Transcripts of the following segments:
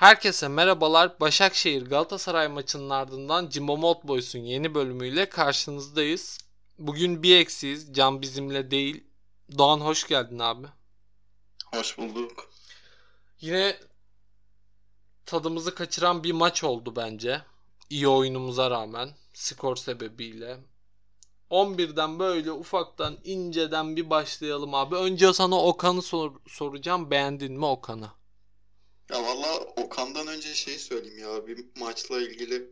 Herkese merhabalar. Başakşehir Galatasaray maçının ardından Jimbo Mod Boys'un yeni bölümüyle karşınızdayız. Bugün bir eksiyiz. Can bizimle değil. Doğan hoş geldin abi. Hoş bulduk. Yine tadımızı kaçıran bir maç oldu bence. İyi oyunumuza rağmen. Skor sebebiyle. 11'den böyle ufaktan inceden bir başlayalım abi. Önce sana Okan'ı sor- soracağım. Beğendin mi Okan'ı? Ya valla Okan'dan önce şey söyleyeyim ya bir maçla ilgili.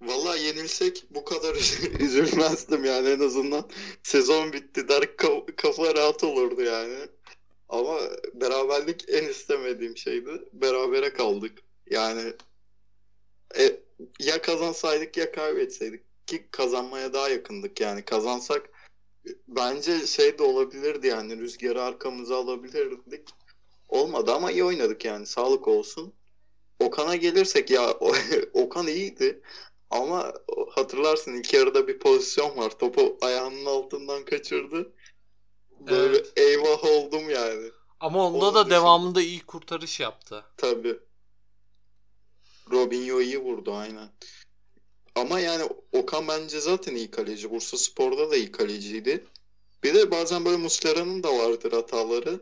Valla yenilsek bu kadar üzülmezdim yani en azından. Sezon bitti der ka- kafa rahat olurdu yani. Ama beraberlik en istemediğim şeydi. Berabere kaldık. Yani e, ya kazansaydık ya kaybetseydik ki kazanmaya daha yakındık yani. Kazansak bence şey de olabilirdi yani rüzgarı arkamıza alabilirdik. Olmadı ama iyi oynadık yani. Sağlık olsun. Okan'a gelirsek ya Okan iyiydi. Ama hatırlarsın ilk yarıda bir pozisyon var. Topu ayağının altından kaçırdı. Böyle Evet. eyvah oldum yani. Ama onda Onu da düşün. devamında iyi kurtarış yaptı. Tabii. Robinho iyi vurdu aynen. Ama yani Okan bence zaten iyi kaleci. Bursa Spor'da da iyi kaleciydi. Bir de bazen böyle Muslera'nın da vardır hataları.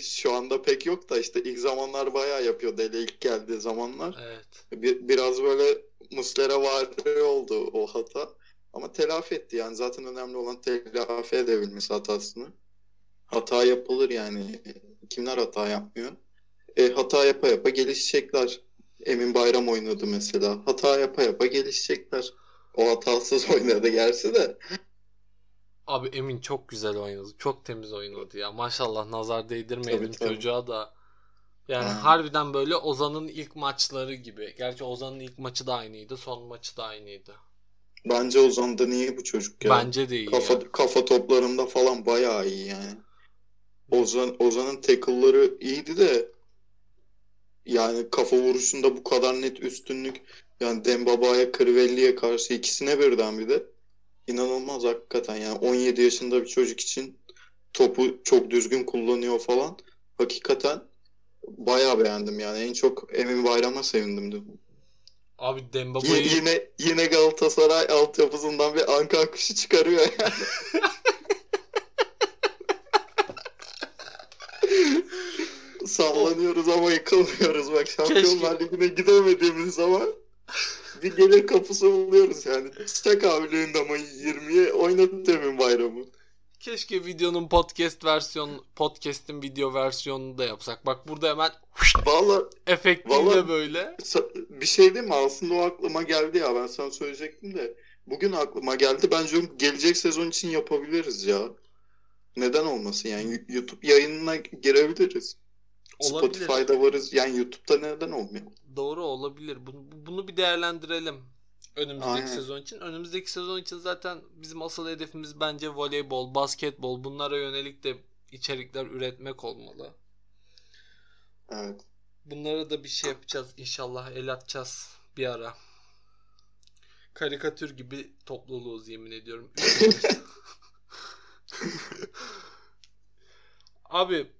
Şu anda pek yok da işte ilk zamanlar bayağı yapıyordu hele ilk geldiği zamanlar. Evet. Bir, biraz böyle Muslera var oldu o hata. Ama telafi etti yani zaten önemli olan telafi edebilmesi hatasını. Hata yapılır yani. Kimler hata yapmıyor? E, hata yapa yapa gelişecekler. Emin Bayram oynadı mesela. Hata yapa yapa gelişecekler. O hatasız oynadı gerçi de. Abi Emin çok güzel oynadı. Çok temiz oynadı ya. Maşallah nazar değdirmeyelim Tabii, tabii. çocuğa da. Yani Aynen. harbiden böyle Ozan'ın ilk maçları gibi. Gerçi Ozan'ın ilk maçı da aynıydı. Son maçı da aynıydı. Bence Ozan'dan iyi bu çocuk ya. Bence de iyi Kafa, ya. kafa toplarında falan bayağı iyi yani. Ozan Ozan'ın tackle'ları iyiydi de yani kafa vuruşunda bu kadar net üstünlük yani Dembaba'ya Crivelli'ye karşı ikisine birden bir de inanılmaz hakikaten yani 17 yaşında bir çocuk için topu çok düzgün kullanıyor falan. Hakikaten bayağı beğendim yani. En çok Emin Bayram'a sevindim de. Abi Y- Dembaba'yı yine yine Galatasaray altyapısından bir anka kuşu çıkarıyor yani. Sallanıyoruz ama yıkılmıyoruz. Bak Şampiyonlar Ligi'ne gidemediğimiz zaman bir gelir kapısı buluyoruz yani. Çak abiliğinde ama 20'ye oynadı Emin Bayramı. keşke videonun podcast versiyon podcast'in video versiyonunu da yapsak. Bak burada hemen Valla efektiyle böyle. bir şey değil mi? Aslında o aklıma geldi ya. Ben sana söyleyecektim de. Bugün aklıma geldi. Bence gelecek sezon için yapabiliriz ya. Neden olmasın yani? YouTube yayınına girebiliriz. Olabilir. Spotify'da varız. Yani YouTube'da neden olmuyor? Doğru olabilir. Bunu, bunu bir değerlendirelim. Önümüzdeki Aynen. sezon için. Önümüzdeki sezon için zaten bizim asıl hedefimiz bence voleybol, basketbol bunlara yönelik de içerikler üretmek olmalı. Evet. Bunlara da bir şey yapacağız inşallah. El atacağız bir ara. Karikatür gibi topluluğuz yemin ediyorum. Abi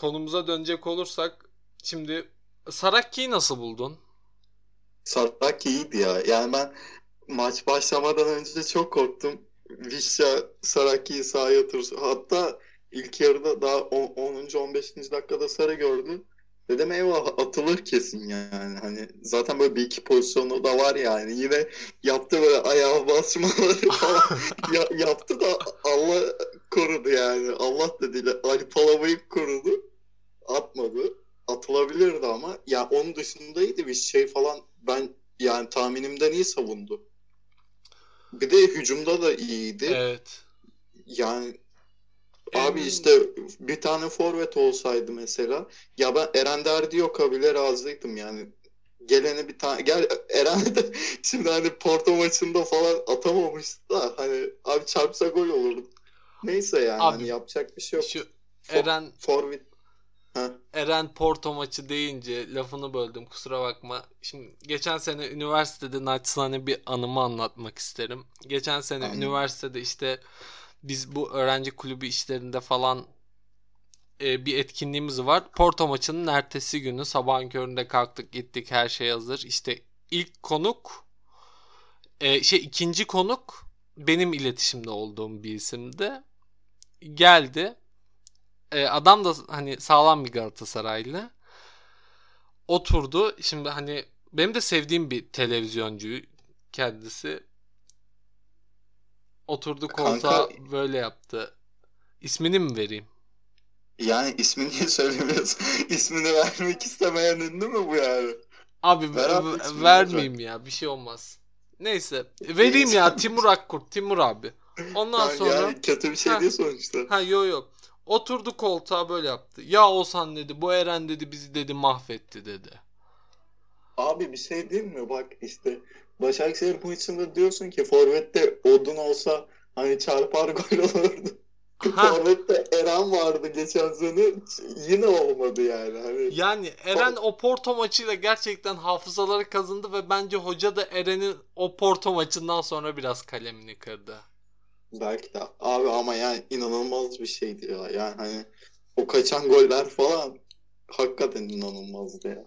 konumuza dönecek olursak şimdi Saraki'yi nasıl buldun? Sarak iyiydi ya. Yani ben maç başlamadan önce çok korktum. Vişya Saraki'yi sahaya otursun. Hatta ilk yarıda daha 10. 15. dakikada sarı gördü. Dedim eyvah atılır kesin yani. Hani zaten böyle bir iki pozisyonu da var yani. Yine yaptı böyle ayağa basmaları falan. Ya- yaptı da Allah korudu yani. Allah dediğiyle Ali Palabıyık korudu. Atmadı. Atılabilirdi ama. Ya onun dışındaydı bir şey falan. Ben yani tahminimden iyi savundu. Bir de hücumda da iyiydi. Evet. Yani En- Abi işte bir tane forvet olsaydı mesela ya ben Eren Derdiyok'a bile razıydım yani. Gelene bir tane gel Eren de şimdi hani Porto maçında falan atamamıştı da hani abi çarpsa gol olurdu. Neyse yani Abi, hani yapacak bir şey yok. Şu For- Eren forvet Eren Porto maçı deyince lafını böldüm kusura bakma. Şimdi geçen sene üniversitede naçizane bir anımı anlatmak isterim. Geçen sene Anladım. üniversitede işte biz bu öğrenci kulübü işlerinde falan e, bir etkinliğimiz var. Porto maçının ertesi günü sabahın köründe kalktık gittik her şey hazır. İşte ilk konuk e, şey ikinci konuk benim iletişimde olduğum bir isimdi. Geldi. E, adam da hani sağlam bir Galatasaraylı. Oturdu. Şimdi hani benim de sevdiğim bir televizyoncu kendisi. Oturdu koltuğa Kanka- böyle yaptı. İsmini mi vereyim? Yani ismini niye söylemiyorsun? İsmini vermek istemeyen ünlü mü bu yani? Abi Ver abi, vermeyeyim ya bir şey olmaz. Neyse vereyim ya Timur Akkurt Timur abi. Ondan Yani, sonra yani kötü bir şey Ha. değil sonuçta. ha yo yo oturdu koltuğa böyle yaptı. Ya Oğuzhan dedi bu Eren dedi bizi dedi mahvetti dedi. Abi bir şey değil mi? Bak işte Başakşehir maçında diyorsun ki Forvet'te Odun olsa hani çarpar gol olurdu. Forvet'te Eren vardı geçen sene yine olmadı yani. Hani Yani Eren o Porto maçıyla gerçekten hafızaları kazındı ve bence hoca da Eren'in o Porto maçından sonra biraz kalemini kırdı. Belki de abi ama yani inanılmaz bir şeydi ya. Yani hani o kaçan goller falan hakikaten inanılmazdı ya.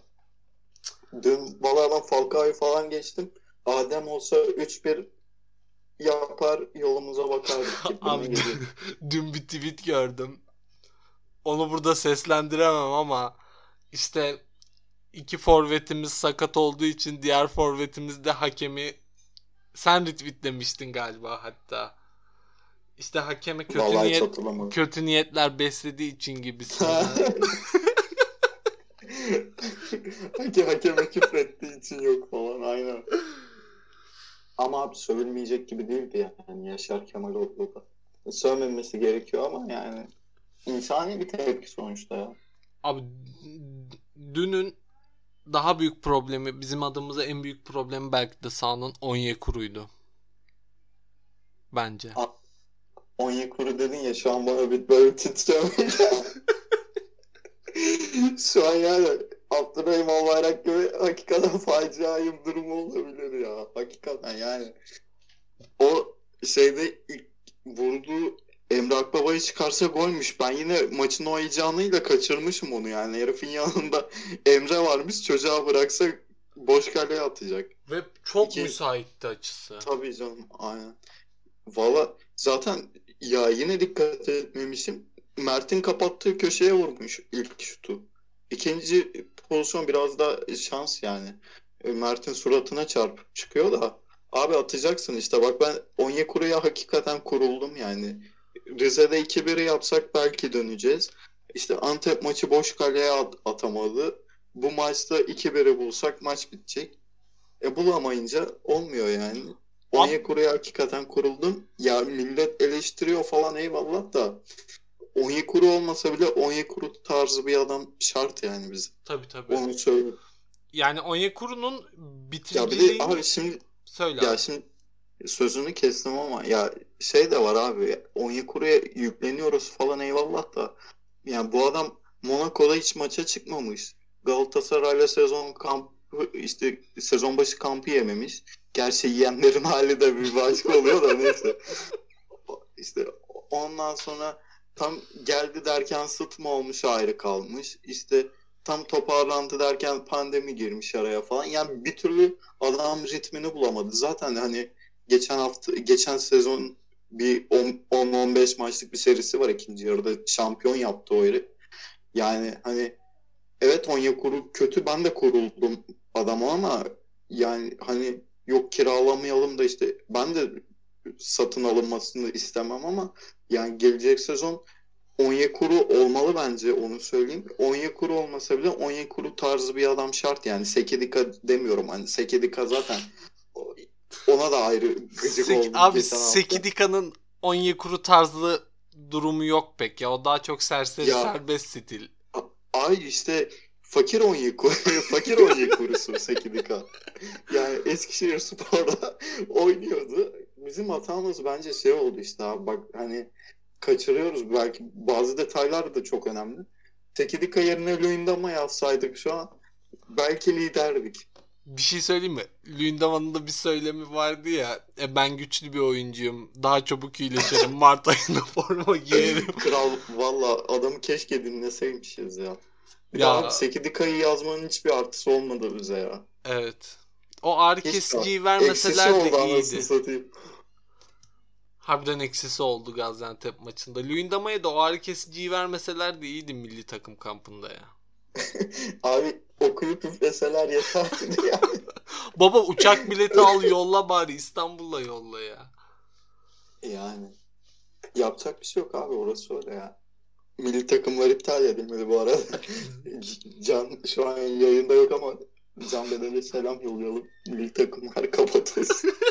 Dün valla ben Falcao'yu falan geçtim. Adem olsa 3-1 yapar yolumuza bakardık. Abi dün, dün bir tweet gördüm. Onu burada seslendiremem ama işte iki forvetimiz sakat olduğu için diğer forvetimiz de hakemi sen retweetlemiştin galiba hatta. İşte hakeme kötü Vallahi niyet kötü niyetler beslediği için gibisi. Hakem hakeme küfrettiği için yok falan aynen. Ama abi sövülmeyecek gibi değildi yani Yaşar Kemal oldu da. Sövmemesi gerekiyor ama yani insani bir tepki sonuçta ya. Abi dünün daha büyük problemi bizim adımıza en büyük problemi belki de sahanın Onyekuru'ydu. Bence. Onyekuru dedin ya şu an bana bir böyle titreme Şu an yani Abdurrahim Albayrak gibi hakikaten facia durumu olabilir ya. Hakikaten yani. O şeyde ilk vurduğu Emre Akbaba'yı çıkarsa golmüş. Ben yine maçın o heyecanıyla kaçırmışım onu yani. Herifin yanında Emre varmış. Çocuğa bıraksa boş kaleye atacak. Ve çok İki- müsaitti açısı. Tabii canım aynen. Valla zaten ya yine dikkat etmemişim. Mert'in kapattığı köşeye vurmuş ilk şutu. İkinci pozisyon biraz da şans yani. E, Mert'in suratına çarpıp çıkıyor da. Abi atacaksın işte bak ben Onyekuru'ya hakikaten kuruldum yani. Rize'de 2-1 yapsak belki döneceğiz. İşte Antep maçı boş kaleye at- atamadı. Bu maçta 2-1'i bulsak maç bitecek. E bulamayınca olmuyor yani. Onyekuru'ya hakikaten kuruldum. Ya millet eleştiriyor falan eyvallah da Onyekuru olmasa bile Onyekuru tarzı bir adam şart yani bize. Tabii tabii. Onu söyleyeyim. Yani Onyekuru'nun Ya bir de abi şimdi söyle. ya abi. şimdi sözünü kestim ama ya şey de var abi Onyekuru'ya yükleniyoruz falan eyvallah da yani bu adam Monaco'da hiç maça çıkmamış. Galatasaray'la sezon kampı işte sezon başı kampı yememiş. Gerçi yiyenlerin hali de bir başka oluyor da neyse. İşte ondan sonra tam geldi derken sıtma olmuş ayrı kalmış. İşte tam toparlandı derken pandemi girmiş araya falan. Yani bir türlü adam ritmini bulamadı. Zaten hani geçen hafta geçen sezon bir 10-15 maçlık bir serisi var ikinci yarıda şampiyon yaptı o herif. Yani hani evet Onyekuru kötü ben de kuruldum adama ama yani hani yok kiralamayalım da işte ben de satın alınmasını istemem ama yani gelecek sezon Onyekuru olmalı bence onu söyleyeyim. Onyekuru olmasa bile Onyekuru tarzı bir adam şart yani. Sekedika demiyorum hani Sekedika zaten ona da ayrı gıcık Sek- oldum abi. Sekidika'nın Onyekuru tarzı durumu yok pek ya. O daha çok serseri Ya. serbest stil. Ay işte fakir Onyekuru, fakir Onyekuru'su Sekidika. Yani Eskişehir Spor'da oynuyordu. Bizim hatamız bence şey oldu işte abi bak hani kaçırıyoruz belki bazı detaylar da çok önemli. Sekidika yerine Luyendam'a yazsaydık şu an belki liderdik. bir şey söyleyeyim mi? Lündama'nın da bir söylemi vardı ya. E, ben güçlü bir oyuncuyum. Daha çabuk iyileşirim. Mart ayında forma giyerim. Kral valla adamı keşke dinleseymişiz ya. Bir Ya. ya. Abi Sekidika'yı yazmanın hiçbir artısı olmadı bize ya. Evet. O ağrı kesiciyi vermeseler de iyiydi. Harbiden eksisi oldu Gaziantep maçında. Lündama'ya da o ağrı kesiciyi vermeseler de iyiydi milli takım kampında ya. Abi okuyup üfleseler yeterdi yani. Baba uçak bileti al yolla bari İstanbul'a yolla ya. Yani yapacak bir şey yok abi orası öyle ya. Milli takımlar iptal edilmedi bu arada. Can şu an yayında yok ama Can Bedel'e selam yollayalım. Milli takımlar kapatılsın.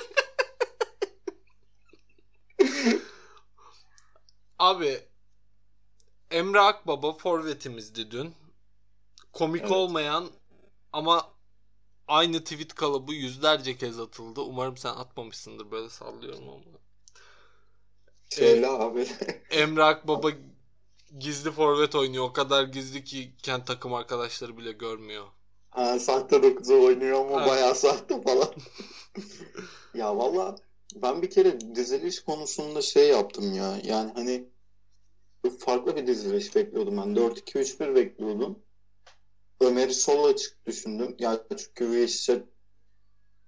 Abi Emre Akbaba forvetimizdi dün. Komik Evet. olmayan ama aynı tweet kalıbı yüzlerce kez atıldı. Umarım sen atmamışsındır böyle sallıyorum ama. Söyle abi. Emre Akbaba gizli forvet oynuyor. O kadar gizli ki kendi takım arkadaşları bile görmüyor. Ha, sahte 9'a oynuyor ama Ha. bayağı sahte falan. ya valla ben bir kere diziliş konusunda şey yaptım ya. Yani hani farklı bir diziliş bekliyordum ben. 4-2-3-1 bekliyordum. Ömer'i sol açık düşündüm. Ya çünkü işte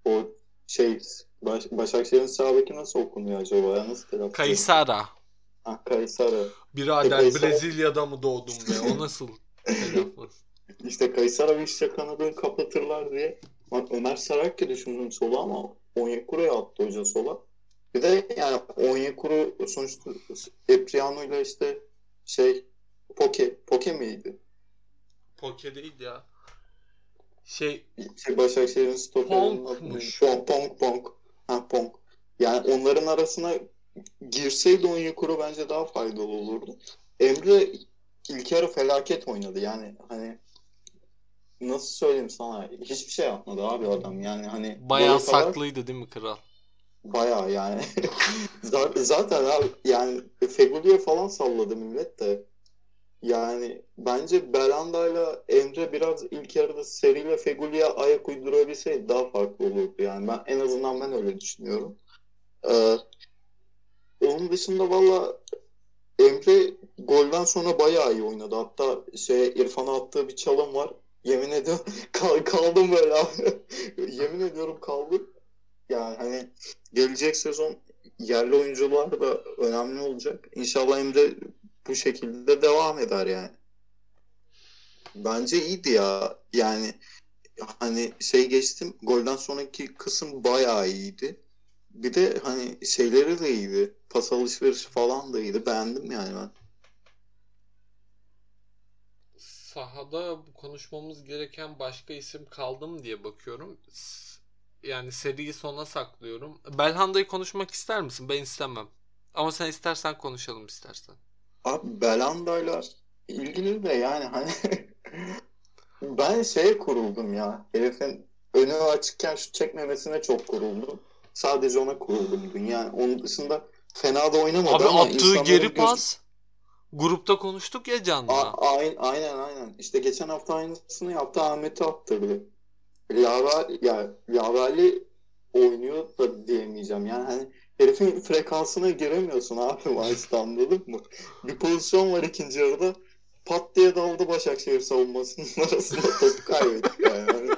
o şey Baş, Başakşehir'in sağ beki nasıl okunuyor acaba ya? Nasıl telaffuz ediyor? Ha, Kaysara. Birader Kayısara. Brezilya'da mı doğdun be? O nasıl? İşte Kaysara ve işte kanadını kapatırlar diye. Bak Ömer Sarayke düşündüm sola ama Onyekuru'ya attı hoca sola. Bir de yani Onyekuru sonuçta Epriano ile işte şey Poke, Poke miydi? Poke değil ya. Şey Şey Başakşehir'in stoperinin? Pong, Pong, Pong. Ha Pong. Yani onların arasına girseydi Onyekuru bence daha faydalı olurdu. Emre ilk yarı felaket oynadı. Yani hani nasıl söyleyeyim sana hiçbir şey yapmadı abi adam. Yani hani bayağı kadar saklıydı değil mi kral? Bayağı yani. Zaten- Zaten abi yani Fegüli'ye falan salladı millet de. Yani bence Belanda'yla Emre biraz ilk yarıda seriyle Fegüli'ye ayak uydurabilseydi daha farklı olurdu. Yani ben en azından ben öyle düşünüyorum. Ee, onun dışında valla Emre golden sonra bayağı iyi oynadı. Hatta şey İrfan'a attığı bir çalım var. Yemin ediyorum kal- kaldım böyle abi. Yemin ediyorum kaldım. Yani hani gelecek sezon yerli oyuncular da önemli olacak. İnşallah Emre bu şekilde devam eder yani. Bence iyiydi ya. Yani hani şey geçtim golden sonraki kısım bayağı iyiydi. Bir de hani şeyleri de iyiydi. Pas alışverişi falan da iyiydi. Beğendim yani ben. Sahada konuşmamız gereken başka isim kaldı mı diye bakıyorum. Yani seriyi sona saklıyorum. Belhanda'yı konuşmak ister misin? Ben istemem. Ama sen istersen konuşalım istersen. Abi Belanda'yla ilgili de yani hani ben şeye kuruldum ya. Herifin önü açıkken şu çekmemesine çok kuruldum. Sadece ona kuruldum dün. Yani onun dışında fena da oynamadı Abi ama attığı geri göz- pas. Grupta konuştuk ya Can'la. A- aynen, aynen aynen. İşte geçen hafta aynısını yaptı Ahmet'i attırdı. Laver, ya Laverli oynuyor da diyemeyeceğim. Yani hani herifin frekansına giremiyorsun abi maçta anladın mı? Bir pozisyon var ikinci yarıda. Pat diye daldı Başakşehir savunmasının arasında topu kaybetti yani.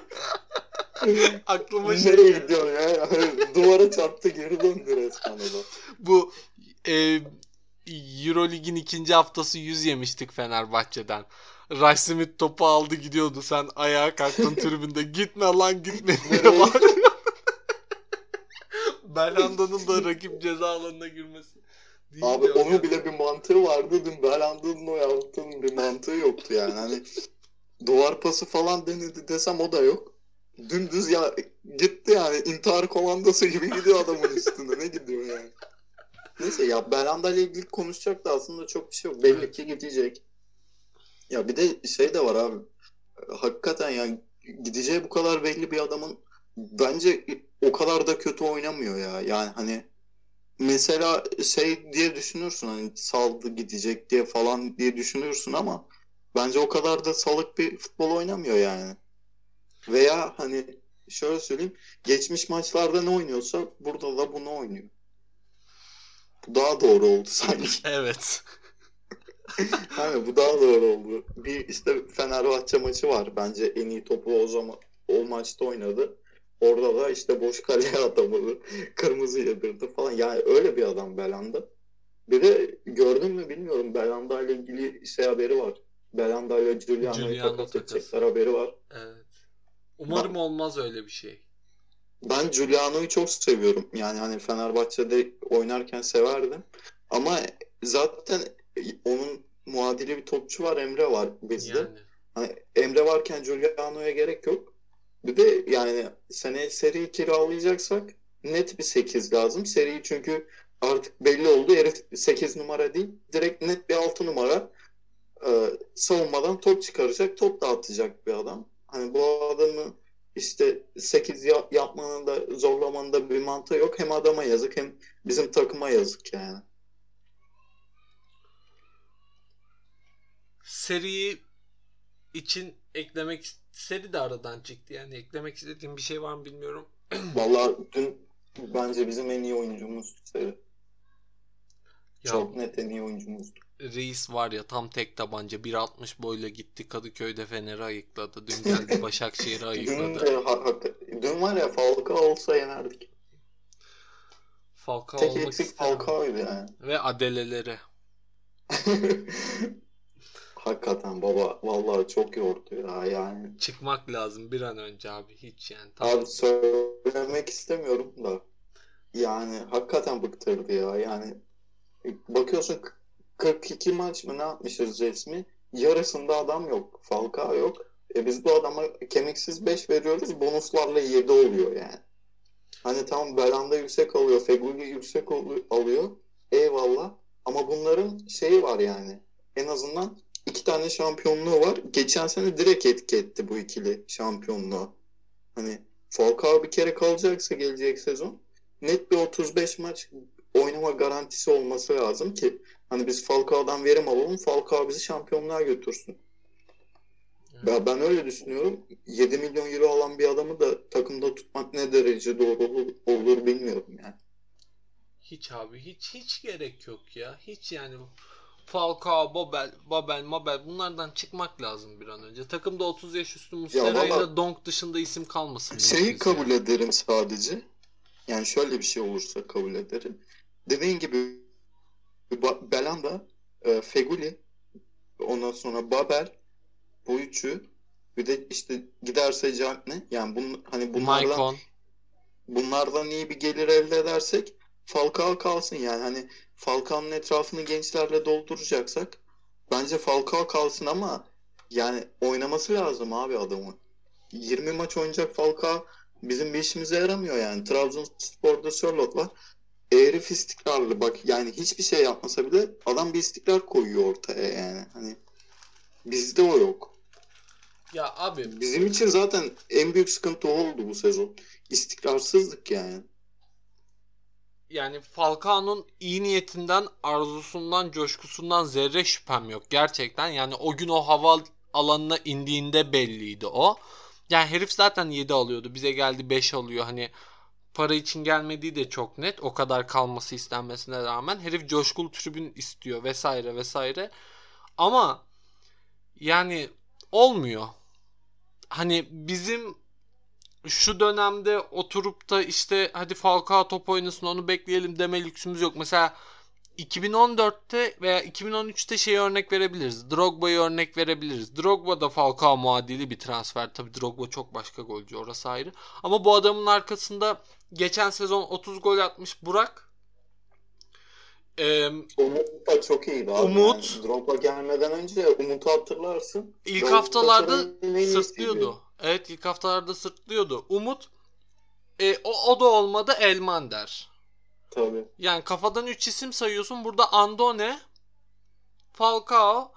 Aklıma şey Nereye gidiyor ya? Duvara çarptı geri döndü resmen adam. bu e, Eurolig'in ikinci haftası 100 yemiştik Fenerbahçe'den. Rice Smith topu aldı gidiyordu. Sen ayağa kalktın tribünde. Gitme lan gitme diye bağırıyor. Belanda'nın da rakip ceza alanına girmesi. Değil Abi onun ya. bile bir mantığı vardı. Dün Belanda'nın o yaptığının bir mantığı yoktu yani. Hani duvar pası falan denedi desem o da yok. Dümdüz ya gitti yani intihar komandosu gibi gidiyor adamın üstünde. Ne gidiyor yani? Neyse ya Belanda ile ilgili konuşacak da aslında çok bir şey yok. Belli ki gidecek. Ya bir de şey de var abi. Hakikaten yani gideceği bu kadar belli bir adamın bence o kadar da kötü oynamıyor ya. Yani hani mesela şey diye düşünürsün hani saldı gidecek diye falan diye düşünürsün ama bence o kadar da salık bir futbol oynamıyor yani. Veya hani şöyle söyleyeyim. Geçmiş maçlarda ne oynuyorsa burada da bunu oynuyor. Bu daha doğru oldu sanki. Evet. hani bu daha doğru oldu. Bir işte Fenerbahçe maçı var. Bence en iyi topu o zaman o maçta oynadı. Orada da işte boş kaleye atamadı. Kırmızı yedirdi falan. Yani öyle bir adam Belanda. Bir de gördün mü bilmiyorum Belanda ile ilgili şey haberi var. Belanda ile Giuliano'yu Giuliano takas takas. edecekler haberi var. Evet. Umarım olmaz öyle bir şey. Ben Giuliano'yu çok seviyorum. Yani hani Fenerbahçe'de oynarken severdim. Ama zaten onun muadili bir topçu var Emre var bizde. Yani. Hani Emre varken Giuliano'ya gerek yok. Bir de yani sene seriyi kiralayacaksak net bir 8 lazım. Seriyi çünkü artık belli oldu. Herif 8 numara değil. Direkt net bir 6 numara. Ee, savunmadan top çıkaracak, top dağıtacak bir adam. Hani bu adamı işte 8 ya- yapmanın da zorlamanın da bir mantığı yok. Hem adama yazık hem bizim takıma yazık yani. Seriyi için eklemek seri de aradan çıktı. Yani eklemek istediğim bir şey var mı bilmiyorum. Vallahi dün bence bizim en iyi oyuncumuz seri. Ya Çok net en iyi oyuncumuzdu. Reis var ya tam tek tabanca 1.60 boyla gitti Kadıköy'de Fener'i ayıkladı. Dün geldi Başakşehir'i Dün, ayıkladı. ha- hakika- dün var ya Falcao olsa yenerdik. Falcao Tek olmak eksik. Falcao'ydu yani. Ve adeleleri. Hakikaten baba vallahi çok yordu ya yani. Çıkmak lazım bir an önce abi hiç yani. Tamam. Abi söylemek istemiyorum da yani hakikaten bıktırdı ya yani bakıyorsun 42 maç mı ne yapmışız resmi? Yarısında adam yok Falcao yok. E biz bu adama kemiksiz 5 veriyoruz bonuslarla 7 oluyor yani. Hani tamam Belanda yüksek alıyor Feguli yüksek alıyor. Eyvallah. Ama bunların şeyi var yani. En azından iki tane şampiyonluğu var. Geçen sene direkt etki etti bu ikili şampiyonluğu Hani Falcao bir kere kalacaksa gelecek sezon net bir 35 maç oynama garantisi olması lazım ki hani biz Falcao'dan verim alalım Falcao bizi şampiyonluğa götürsün. Ya ben öyle düşünüyorum. 7 milyon euro alan bir adamı da takımda tutmak ne derece doğru olur, olur bilmiyorum yani. Hiç abi hiç hiç gerek yok ya. Hiç yani Falcao, Babel, Babel, Mabel bunlardan çıkmak lazım bir an önce. Takımda 30 yaş üstü Muslera ile valla- Donk dışında isim kalmasın. Şeyi kabul ederim sadece. Yani şöyle bir şey olursa kabul ederim. Dediğin gibi Belanda, e, Feguli, ondan sonra Babel, üçü bir de işte giderse Cagne yani bun, hani bunlardan Maicon. bunlardan iyi bir gelir elde edersek Falcao kalsın yani hani Falcao'nun etrafını gençlerle dolduracaksak bence Falcao kalsın ama yani oynaması lazım abi adamı. 20 maç oynayacak Falcao bizim bir işimize yaramıyor yani. Trabzonspor'da Sörloth var. Herif istikrarlı bak yani hiçbir şey yapmasa bile adam bir istikrar koyuyor ortaya yani. Hani bizde o yok. Ya abi Bizim için zaten en büyük sıkıntı oldu bu sezon. İstikrarsızlık yani. yani Falcao'nun iyi niyetinden, arzusundan, coşkusundan zerre şüphem yok. Gerçekten yani o gün o hava alanına indiğinde belliydi o. Yani herif zaten 7 alıyordu. Bize geldi 5 alıyor. Hani para için gelmediği de çok net. O kadar kalması istenmesine rağmen. Herif coşkulu tribün istiyor vesaire vesaire. Ama yani olmuyor. Hani bizim şu dönemde oturup da işte hadi Falcao top oynasın onu bekleyelim deme lüksümüz yok. Mesela 2014'te veya 2013'te şey örnek verebiliriz. Drogba'yı örnek verebiliriz. Drogba da Falcao muadili bir transfer. Tabi Drogba çok başka golcü orası ayrı. Ama bu adamın arkasında geçen sezon 30 gol atmış Burak. Ee, Umut da çok iyiydi abi. Umut. Yani Drogba gelmeden önce Umut'u hatırlarsın. ilk Drogba haftalarda sırtlıyordu. Evet ilk haftalarda sırtlıyordu. Umut e, o, o da olmadı Elmander. Tabii. Yani kafadan 3 isim sayıyorsun. Burada Andone, Falcao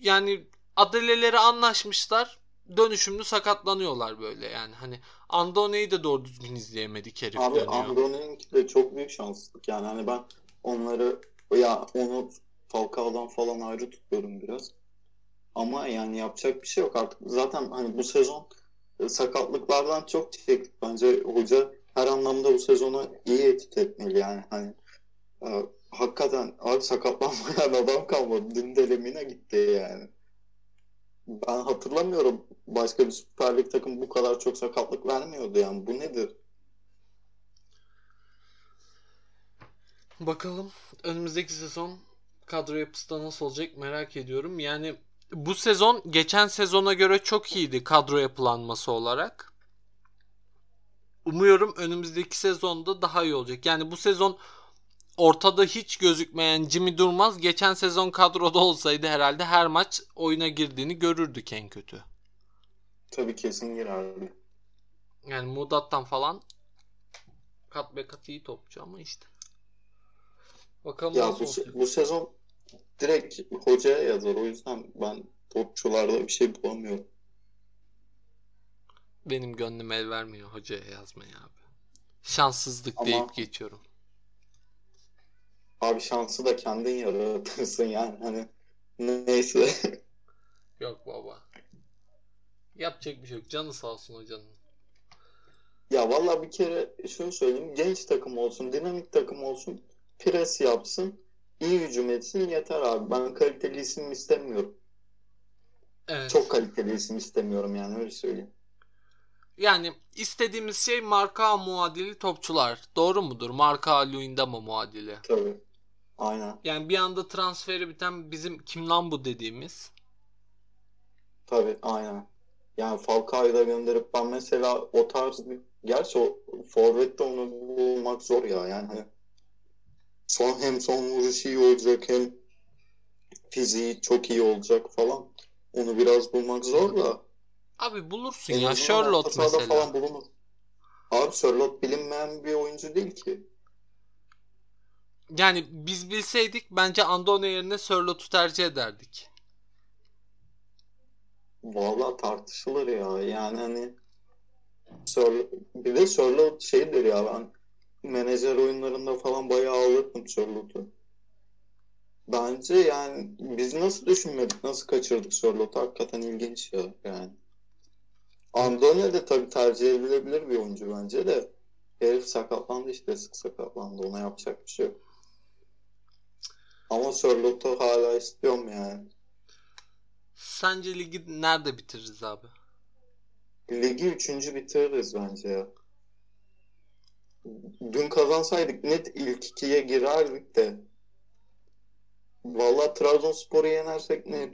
yani adeleleri anlaşmışlar. Dönüşümlü sakatlanıyorlar böyle yani. Hani Andone'yi de doğru düzgün izleyemedik herif Abi dönüyor. Andoni'ninki de çok büyük şanslılık yani hani ben onları ya onu Falcao'dan falan ayrı tutuyorum biraz. Ama yani yapacak bir şey yok artık. Zaten hani bu sezon sakatlıklardan çok çektik. Bence hoca her anlamda bu sezonu iyi etki etmeli yani. Hani e, hakikaten abi sakatlanmayan adam kalmadı. Dün de Lemina gitti yani. Ben hatırlamıyorum başka bir Süper Lig takım bu kadar çok sakatlık vermiyordu yani. Bu nedir? Bakalım önümüzdeki sezon kadro yapısı da nasıl olacak merak ediyorum. Yani bu sezon geçen sezona göre çok iyiydi kadro yapılanması olarak. Umuyorum önümüzdeki sezonda daha iyi olacak. Yani bu sezon ortada hiç gözükmeyen Jimmy Durmaz geçen sezon kadroda olsaydı herhalde her maç oyuna girdiğini görürdük en kötü. Tabii kesin girerdi. Yani Mudat'tan falan kat be kat iyi topçu ama işte. Bakalım ya bu, se- bu sezon direkt hocaya yazar. O yüzden ben topçularda bir şey bulamıyorum. Benim gönlüm el vermiyor hocaya yazmaya abi. Şanssızlık Ama... deyip geçiyorum. Abi şansı da kendin yaratırsın yani hani neyse. Yok baba. Yapacak bir şey yok. Canı sağ olsun hocanın. Ya valla bir kere şunu söyleyeyim. Genç takım olsun, dinamik takım olsun. Pres yapsın. iyi hücum etsin yeter abi. Ben kaliteli isim istemiyorum. Evet. Çok kaliteli isim istemiyorum yani öyle söyleyeyim. Yani istediğimiz şey marka muadili topçular. Doğru mudur? Marka Luyendama muadili. Tabii. Aynen. Yani bir anda transferi biten bizim kim lan bu dediğimiz. Tabii aynen. Yani Falcao'yu da gönderip ben mesela o tarz bir gerçi o forvette onu bulmak zor ya yani hani son hem son vuruşu iyi olacak hem fiziği çok iyi olacak falan. Onu biraz bulmak zor da. Abi bulursun en ya. Charlotte mesela. Falan bulunur. Abi Charlotte bilinmeyen bir oyuncu değil ki. Yani biz bilseydik bence Andone yerine Sörlot'u tercih ederdik. Valla tartışılır ya. Yani hani Sörlot, bir de Sörlot şeydir ya ben menajer oyunlarında falan bayağı ağlatdım Sörlot'u. Bence yani biz nasıl düşünmedik, nasıl kaçırdık Sörlot'u hakikaten ilginç ya yani. Andone de tabii tercih edilebilir bir oyuncu bence de. Herif sakatlandı işte sık sakatlandı. Ona yapacak bir şey yok. Ama Sörlot'u hala istiyorum yani. Sence ligi nerede bitiririz abi? Ligi üçüncü bitiririz bence ya. Dün kazansaydık net ilk ikiye girerdik de. Valla Trabzonspor'u yenersek ne?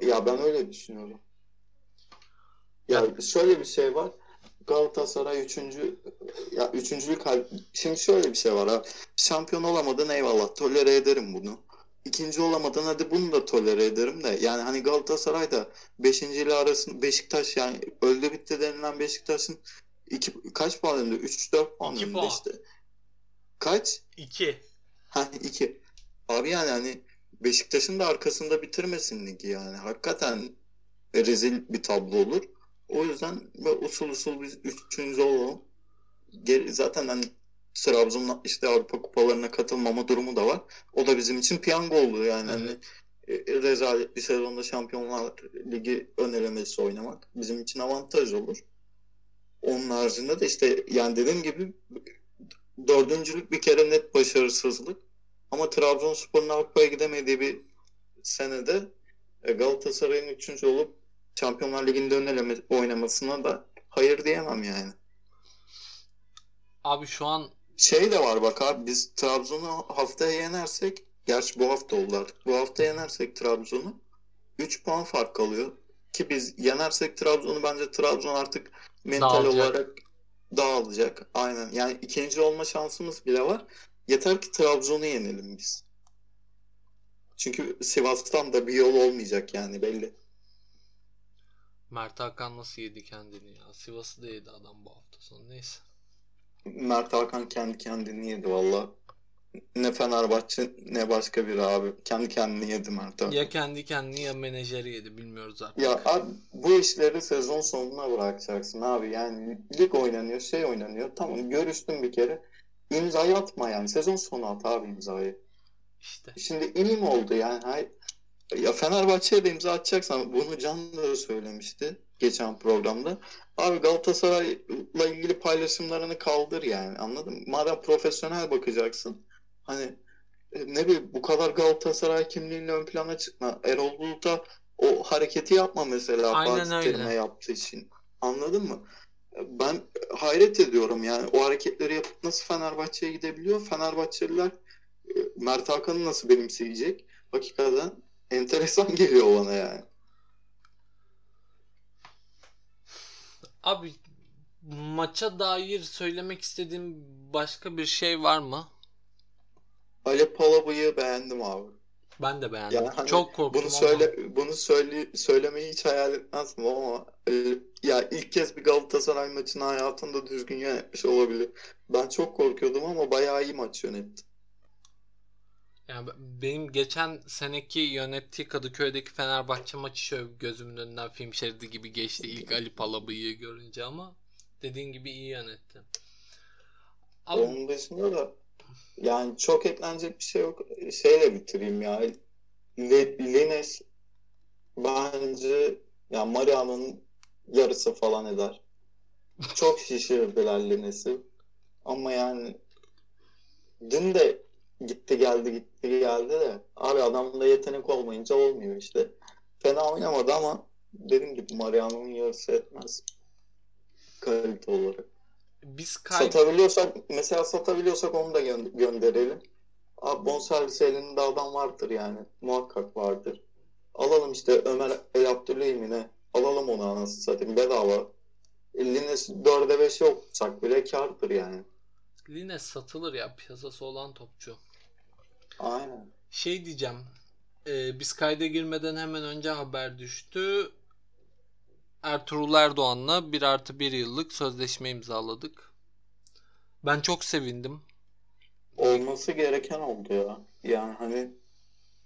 Ya ben öyle düşünüyorum. Ya şöyle bir şey var. Galatasaray üçüncü ya üçüncülük hal şimdi şöyle bir şey var ha. Şampiyon olamadın eyvallah tolere ederim bunu. İkinci olamadın hadi bunu da tolere ederim de yani hani Galatasaray da beşinci ile arasında Beşiktaş yani öldü bitti denilen Beşiktaş'ın iki, kaç puan önünde? 3-4 puan iki önünde puan. işte. Kaç? 2. Ha 2. Abi yani hani Beşiktaş'ın da arkasında bitirmesin ligi yani. Hakikaten rezil bir tablo olur. O yüzden böyle usul usul biz üçüncü olalım. Geri, zaten hani Trabzon'un işte Avrupa kupalarına katılmama durumu da var. O da bizim için piyango oldu yani. Hani, evet. Hani, rezalet bir sezonda Şampiyonlar Ligi ön elemesi oynamak bizim için avantaj olur. Onun haricinde de işte yani dediğim gibi dördüncülük bir kere net başarısızlık. Ama Trabzonspor'un Avrupa'ya gidemediği bir senede e, Galatasaray'ın üçüncü olup Şampiyonlar Ligi'nde ön oynamasına da hayır diyemem yani. Abi şu an şey de var bak abi biz Trabzon'u haftaya yenersek gerçi bu hafta oldu artık. Bu hafta yenersek Trabzon'u 3 puan fark kalıyor. Ki biz yenersek Trabzon'u bence Trabzon artık mental dağılacak. olarak dağılacak. Aynen. Yani ikinci olma şansımız bile var. Yeter ki Trabzon'u yenelim biz. Çünkü Sivas'tan da bir yol olmayacak yani belli. Mert Hakan nasıl yedi kendini ya? Sivas'ı da yedi adam bu hafta sonu. Neyse. Mert Hakan kendi kendini yedi valla. Ne Fenerbahçe ne başka bir abi. Kendi kendini yedi Mert Hakan. Ya kendi kendini ya menajeri yedi bilmiyoruz artık. Ya abi bu işleri sezon sonuna bırakacaksın abi. Yani lig oynanıyor şey oynanıyor. Tamam görüştün bir kere. İmzayı atma yani. Sezon sonu at abi imzayı. İşte. Şimdi ilim oldu yani. Ya Fenerbahçe'ye de imza atacaksan bunu Can da söylemişti geçen programda. Abi Galatasaray'la ilgili paylaşımlarını kaldır yani anladın mı? Madem profesyonel bakacaksın hani e, ne bileyim bu kadar Galatasaray kimliğinle ön plana çıkma. Erol Bulut'a o hareketi yapma mesela Aynen Fatih. Terim'e yaptığı için. Anladın mı? Ben hayret ediyorum yani o hareketleri yapıp nasıl Fenerbahçe'ye gidebiliyor? Fenerbahçeliler e, Mert Hakan'ı nasıl benimseyecek? Hakikaten enteresan geliyor bana yani. Abi maça dair söylemek istediğim başka bir şey var mı? Ali Palabıyık'ı beğendim abi. Ben de beğendim. Yani hani Çok korktum bunu ama. söyle bunu söyle söylemeyi hiç hayal etmezdim ama e, ya ilk kez bir Galatasaray maçını hayatında düzgün yönetmiş olabilir. Ben çok korkuyordum ama bayağı iyi maç yönetti. Yani be- benim geçen seneki yönettiği Kadıköy'deki Fenerbahçe maçı şöyle gözümün önünden film şeridi gibi geçti ilk Ali Palabıyık'ı görünce ama dediğin gibi iyi yönetti. Abi Onun dışında da yani çok eklenecek bir şey yok. Şeyle bitireyim ya. Le, Lines bence ya Mariano'nun yarısı falan eder. Çok şişirdiler Lines'i. Ama yani dün de gitti geldi gitti geldi de abi adamda yetenek olmayınca olmuyor işte. Fena oynamadı ama dediğim gibi Mariano'nun yarısı etmez. Kalite olarak. biz kay Satabiliyorsak mesela satabiliyorsak onu da gö- gönderelim. Abi bonservis elinde adam vardır yani. Muhakkak vardır. Alalım işte Ömer El Abdüleyim ne? Alalım onu anasını satayım bedava. Lines 4'e 5'e okutsak bile kardır yani. Lines satılır ya piyasası olan topçu. Aynen. Şey diyeceğim. e, biz kayda girmeden hemen önce haber düştü. Ertuğrul Erdoğan'la 1 artı 1 yıllık sözleşme imzaladık. Ben çok sevindim. Olması gereken oldu ya. Yani hani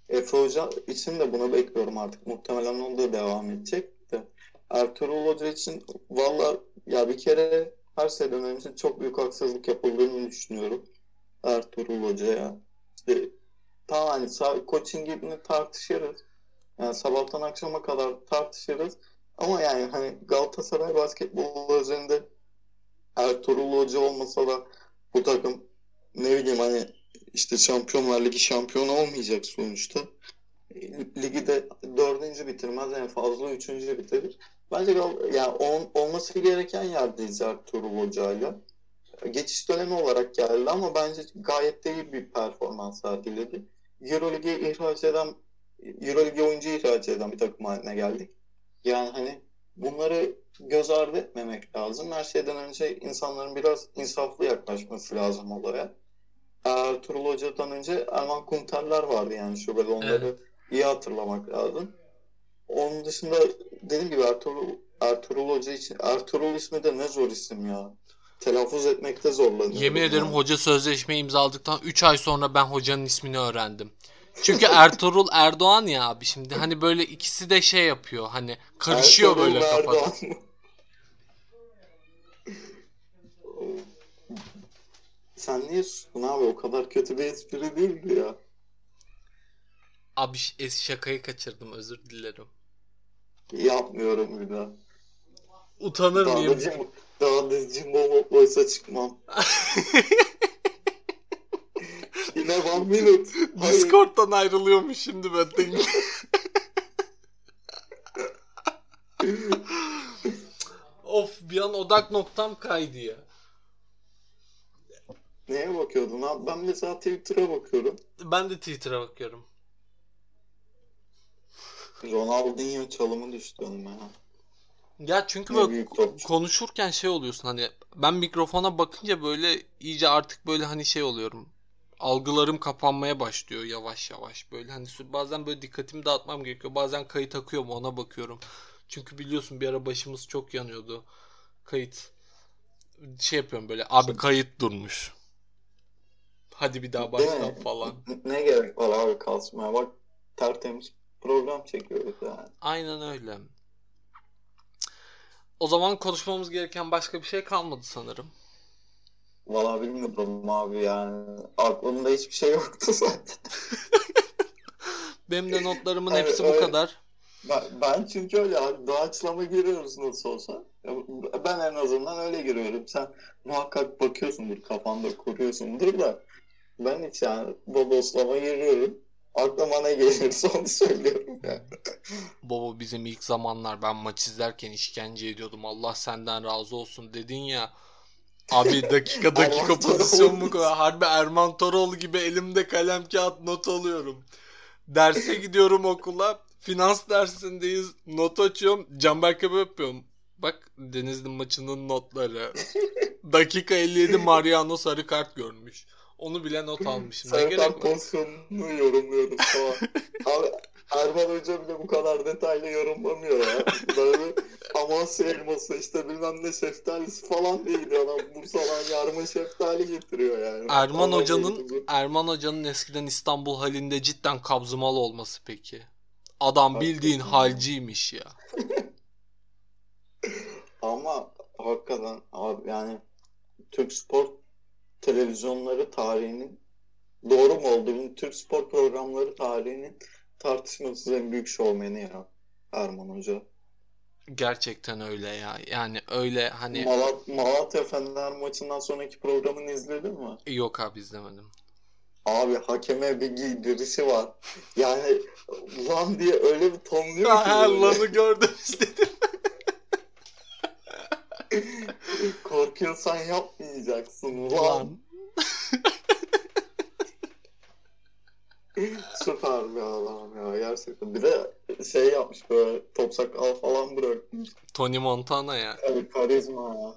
Efe Hoca için de bunu bekliyorum artık. Muhtemelen o da devam edecek de. Ertuğrul Hoca için valla ya bir kere her şeyden çok büyük haksızlık yapıldığını düşünüyorum. Ertuğrul Hoca'ya. İşte tamam hani coachingini tartışırız. Yani sabahtan akşama kadar tartışırız. Ama yani hani Galatasaray basketbolu üzerinde Ertuğrul Hoca olmasa da bu takım ne bileyim hani işte Şampiyonlar Ligi şampiyonu olmayacak sonuçta. Ligi de dördüncü bitirmez en fazla üçüncü bitirir. Bence Gal- yani on- olması gereken yerdeyiz Ertuğrul Hoca'yla. Geçiş dönemi olarak geldi ama bence gayet de iyi bir performans sergiledi. Euroleague'e ihraç eden Euroleague'e oyuncu ihraç eden bir takım haline geldik. Yani hani bunları göz ardı etmemek lazım. Her şeyden önce insanların biraz insaflı yaklaşması lazım olaya. Ertuğrul Hoca'dan önce Erman Kunterler vardı yani şubede onları Evet. iyi hatırlamak lazım. Onun dışında dediğim gibi Ertuğrul, Ertuğrul Hoca için Ertuğrul ismi de ne zor isim ya. Telaffuz etmekte zorlanıyorum. Yemin yani. ederim hoca sözleşme imzaladıktan 3 ay sonra ben hocanın ismini öğrendim. Çünkü Ertuğrul Erdoğan ya abi şimdi hani böyle ikisi de şey yapıyor hani karışıyor Ertuğrul böyle kafada. Erdoğan mı? Sen niye sustun abi? O kadar kötü bir espri değildi ya. Abi şakayı kaçırdım özür dilerim. Yapmıyorum bir daha. Utanır Daha da mıyım? cim, daha da Jimbo Moplo'ysa çıkmam. Yine one minute. Hayır. Discord'dan ayrılıyormuş şimdi ben de. of bir an odak noktam kaydı ya. Neye bakıyordun abi? Ben mesela Twitter'a bakıyorum. Ben de Twitter'a bakıyorum. Ronaldinho çalımı düştü önüme. Ya. Çünkü böyle ko- konuşurken şey oluyorsun hani ben mikrofona bakınca böyle iyice artık böyle hani şey oluyorum. Algılarım kapanmaya başlıyor yavaş yavaş böyle hani bazen böyle dikkatimi dağıtmam gerekiyor. Bazen kayıt akıyor mu ona bakıyorum. Çünkü biliyorsun bir ara başımız çok yanıyordu. Kayıt şey yapıyorum böyle abi kayıt durmuş. Hadi bir daha mi? falan. Ne gerek var abi kasmaya? Bak tertemiz program çekiyoruz yani. Aynen öyle. O zaman konuşmamız gereken başka bir şey kalmadı sanırım. Valla bilmiyorum abi yani. Aklımda hiçbir şey yoktu zaten. Benim de notlarımın Hayır, hepsi bu öyle- kadar. Ben, ben çünkü öyle abi doğaçlama giriyoruz nasıl olsa. Ben en azından öyle giriyorum. Sen muhakkak bakıyorsundur kafanda kuruyorsundur da ben hiç yani bodoslama giriyorum. Aklıma ne gelirse onu söylüyorum yani. Baba bizim ilk zamanlar ben maç izlerken işkence ediyordum. Allah senden razı olsun dedin ya. Abi dakika dakika pozisyon mu Toroğlu. koy? Harbi Erman Toroğlu gibi elimde kalem kağıt not alıyorum. Derse gidiyorum okula. Finans dersindeyiz. Not açıyorum. Canberk'e yapıyorum. Bak Denizli maçının notları. Dakika 57 Mariano sarı kart görmüş. Onu bile not almışım. Gerek kart var? pozisyonunu yorumluyorum falan. Abi Erman Hoca bile bu kadar detaylı yorumlamıyor ya. Böyle Amasya elması işte bilmem ne şeftalisi falan değil adam. Bursa'dan yarma şeftali getiriyor yani. Erman Hoca'nın. Erman Hoca'nın eskiden İstanbul halinde cidden kabzımalı olması peki. Adam bildiğin halciymiş ya. Ama hakikaten abi yani Türk spor televizyonları tarihinin doğru mu olduğunu Türk spor programları tarihinin tartışmasız en büyük şovmeni ya Erman Hoca. Gerçekten öyle ya. Yani öyle hani Malat Malatya Fener maçından sonraki programını izledin mi? yok abi izlemedim. Abi hakeme bir giydirişi var. Yani lan diye öyle bir tonluyor ki. Ha, lanı gördüm istedim. Korkuyorsan yapmayacaksın lan. Süper bir adam ya gerçekten. Bir de şey yapmış böyle top sakal falan bırakmış. Tony Montana ya. Tabii karizma ya.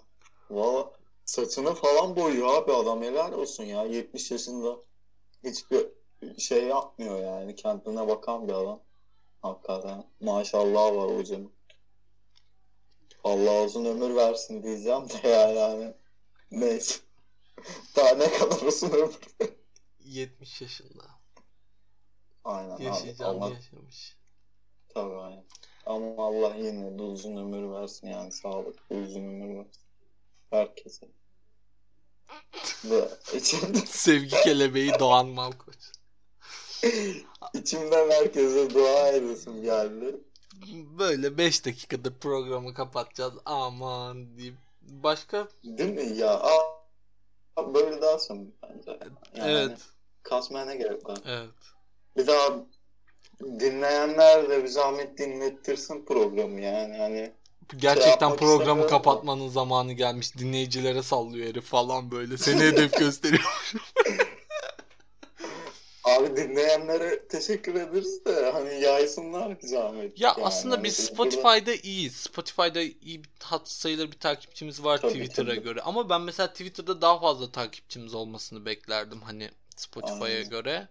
Valla saçını falan boyuyor abi adam helal olsun ya. 70 yaşında hiçbir şey yapmıyor yani. Kendine bakan bir adam. Hakikaten maşallah var hocanın. Allah uzun ömür versin diyeceğim de ya yani. Neyse. Daha ne kadar uzun ömür. 70 yaşında. Aynen abi. Yaşayacağım Allah yaşamış. Tabii aynen. Ama Allah yine de uzun ömür versin yani sağlıklı uzun ömür versin. Herkese. Ve içimde, Sevgi kelebeği Doğan Malkoç. içimden herkese dua edesim geldi. Böyle 5 dakikada programı kapatacağız. Aman deyip. Başka? Değil mi ya? Aa, böyle daha sonra bence. Yani Evet. Kasmaya ne gerek var? Evet. Bir daha dinleyenler de bir zahmet dinlettirsin programı yani. Hani Gerçekten yapmak programı da. kapatmanın zamanı gelmiş. Dinleyicilere sallıyor herif falan böyle. Seni hedef gösteriyor. abi dinleyenlere teşekkür ederiz de hani yaysınlar bir zahmet. Ya Yani aslında hani biz burada- Spotify'da iyiyiz. Spotify'da iyi bir hat sayılır bir takipçimiz var Tabii, Twitter'a tabii. göre. Ama ben mesela Twitter'da daha fazla takipçimiz olmasını beklerdim hani Spotify'a göre.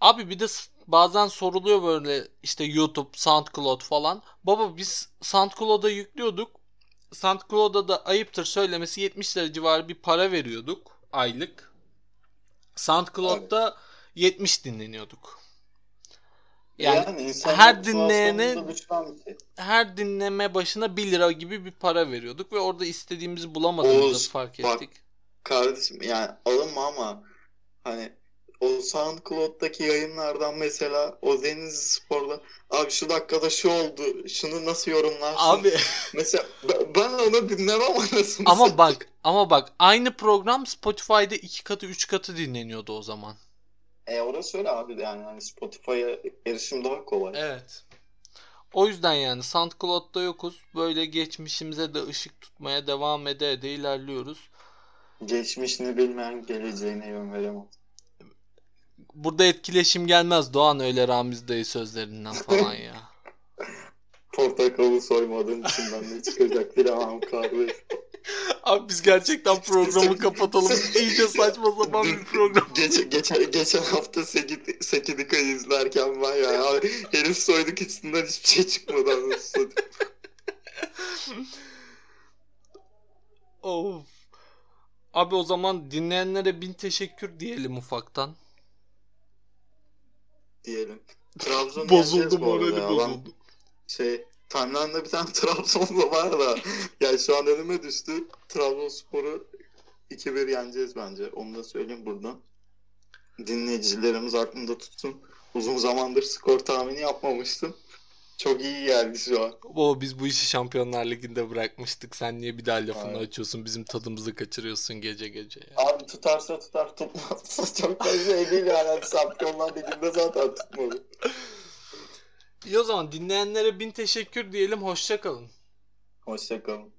Abi bir de bazen soruluyor böyle işte YouTube, SoundCloud falan. Baba biz SoundCloud'a yüklüyorduk. SoundCloud'a da ayıptır söylemesi 70 lira civarı bir para veriyorduk aylık. SoundCloud'da 70 dinleniyorduk. Yani, Yani her dinleyene- şey. her dinleme başına 1 lira gibi bir para veriyorduk ve orada istediğimizi bulamadığımızı Oğuz, fark bak. ettik. Kardeşim yani alınma ama hani o SoundCloud'daki yayınlardan mesela o Denizli Spor'da abi şu dakikada şu oldu şunu nasıl yorumlarsın? Abi Mesela ben, onu dinlemem anasını ama bak ama bak aynı program Spotify'da 2 katı 3 katı dinleniyordu o zaman. E orası öyle abi yani hani Spotify'a erişim daha kolay. Evet. O yüzden yani SoundCloud'da yokuz. Böyle geçmişimize de ışık tutmaya devam ede ede ilerliyoruz. Geçmişini bilmeyen geleceğine yön veremez. Burada etkileşim gelmez Doğan öyle Ramiz dayı sözlerinden falan ya. Portakalı soymadığın içinden ne çıkacak bilemem kardeş. Abi biz gerçekten programı kapatalım. İyice saçma sapan bir program. Geçen, geçen, geçen hafta Sekid- Sekidika'yı izlerken ben ya, ya herif soyduk içinden hiçbir şey çıkmadı. Of. Abi o zaman dinleyenlere bin teşekkür diyelim ufaktan. diyelim. Trabzon Bozuldu morali bozuldu. şey timeline'da bir tane Trabzonlu var da yani şu an önüme düştü. Trabzonspor'u 2-1 yeneceğiz bence. Onu da söyleyeyim buradan. Dinleyicilerimiz aklında tutsun. Uzun zamandır skor tahmini yapmamıştım. Çok iyi geldi şu an. O biz bu işi Şampiyonlar Ligi'nde bırakmıştık. Sen niye bir daha lafını Evet. açıyorsun? Bizim tadımızı kaçırıyorsun gece gece ya. Abi tutarsa tutar tutmazsa çok da şey değil yani. Şampiyonlar Ligi'nde zaten tutmadı. İyi o zaman dinleyenlere bin teşekkür diyelim. Hoşça kalın. Hoşçakalın.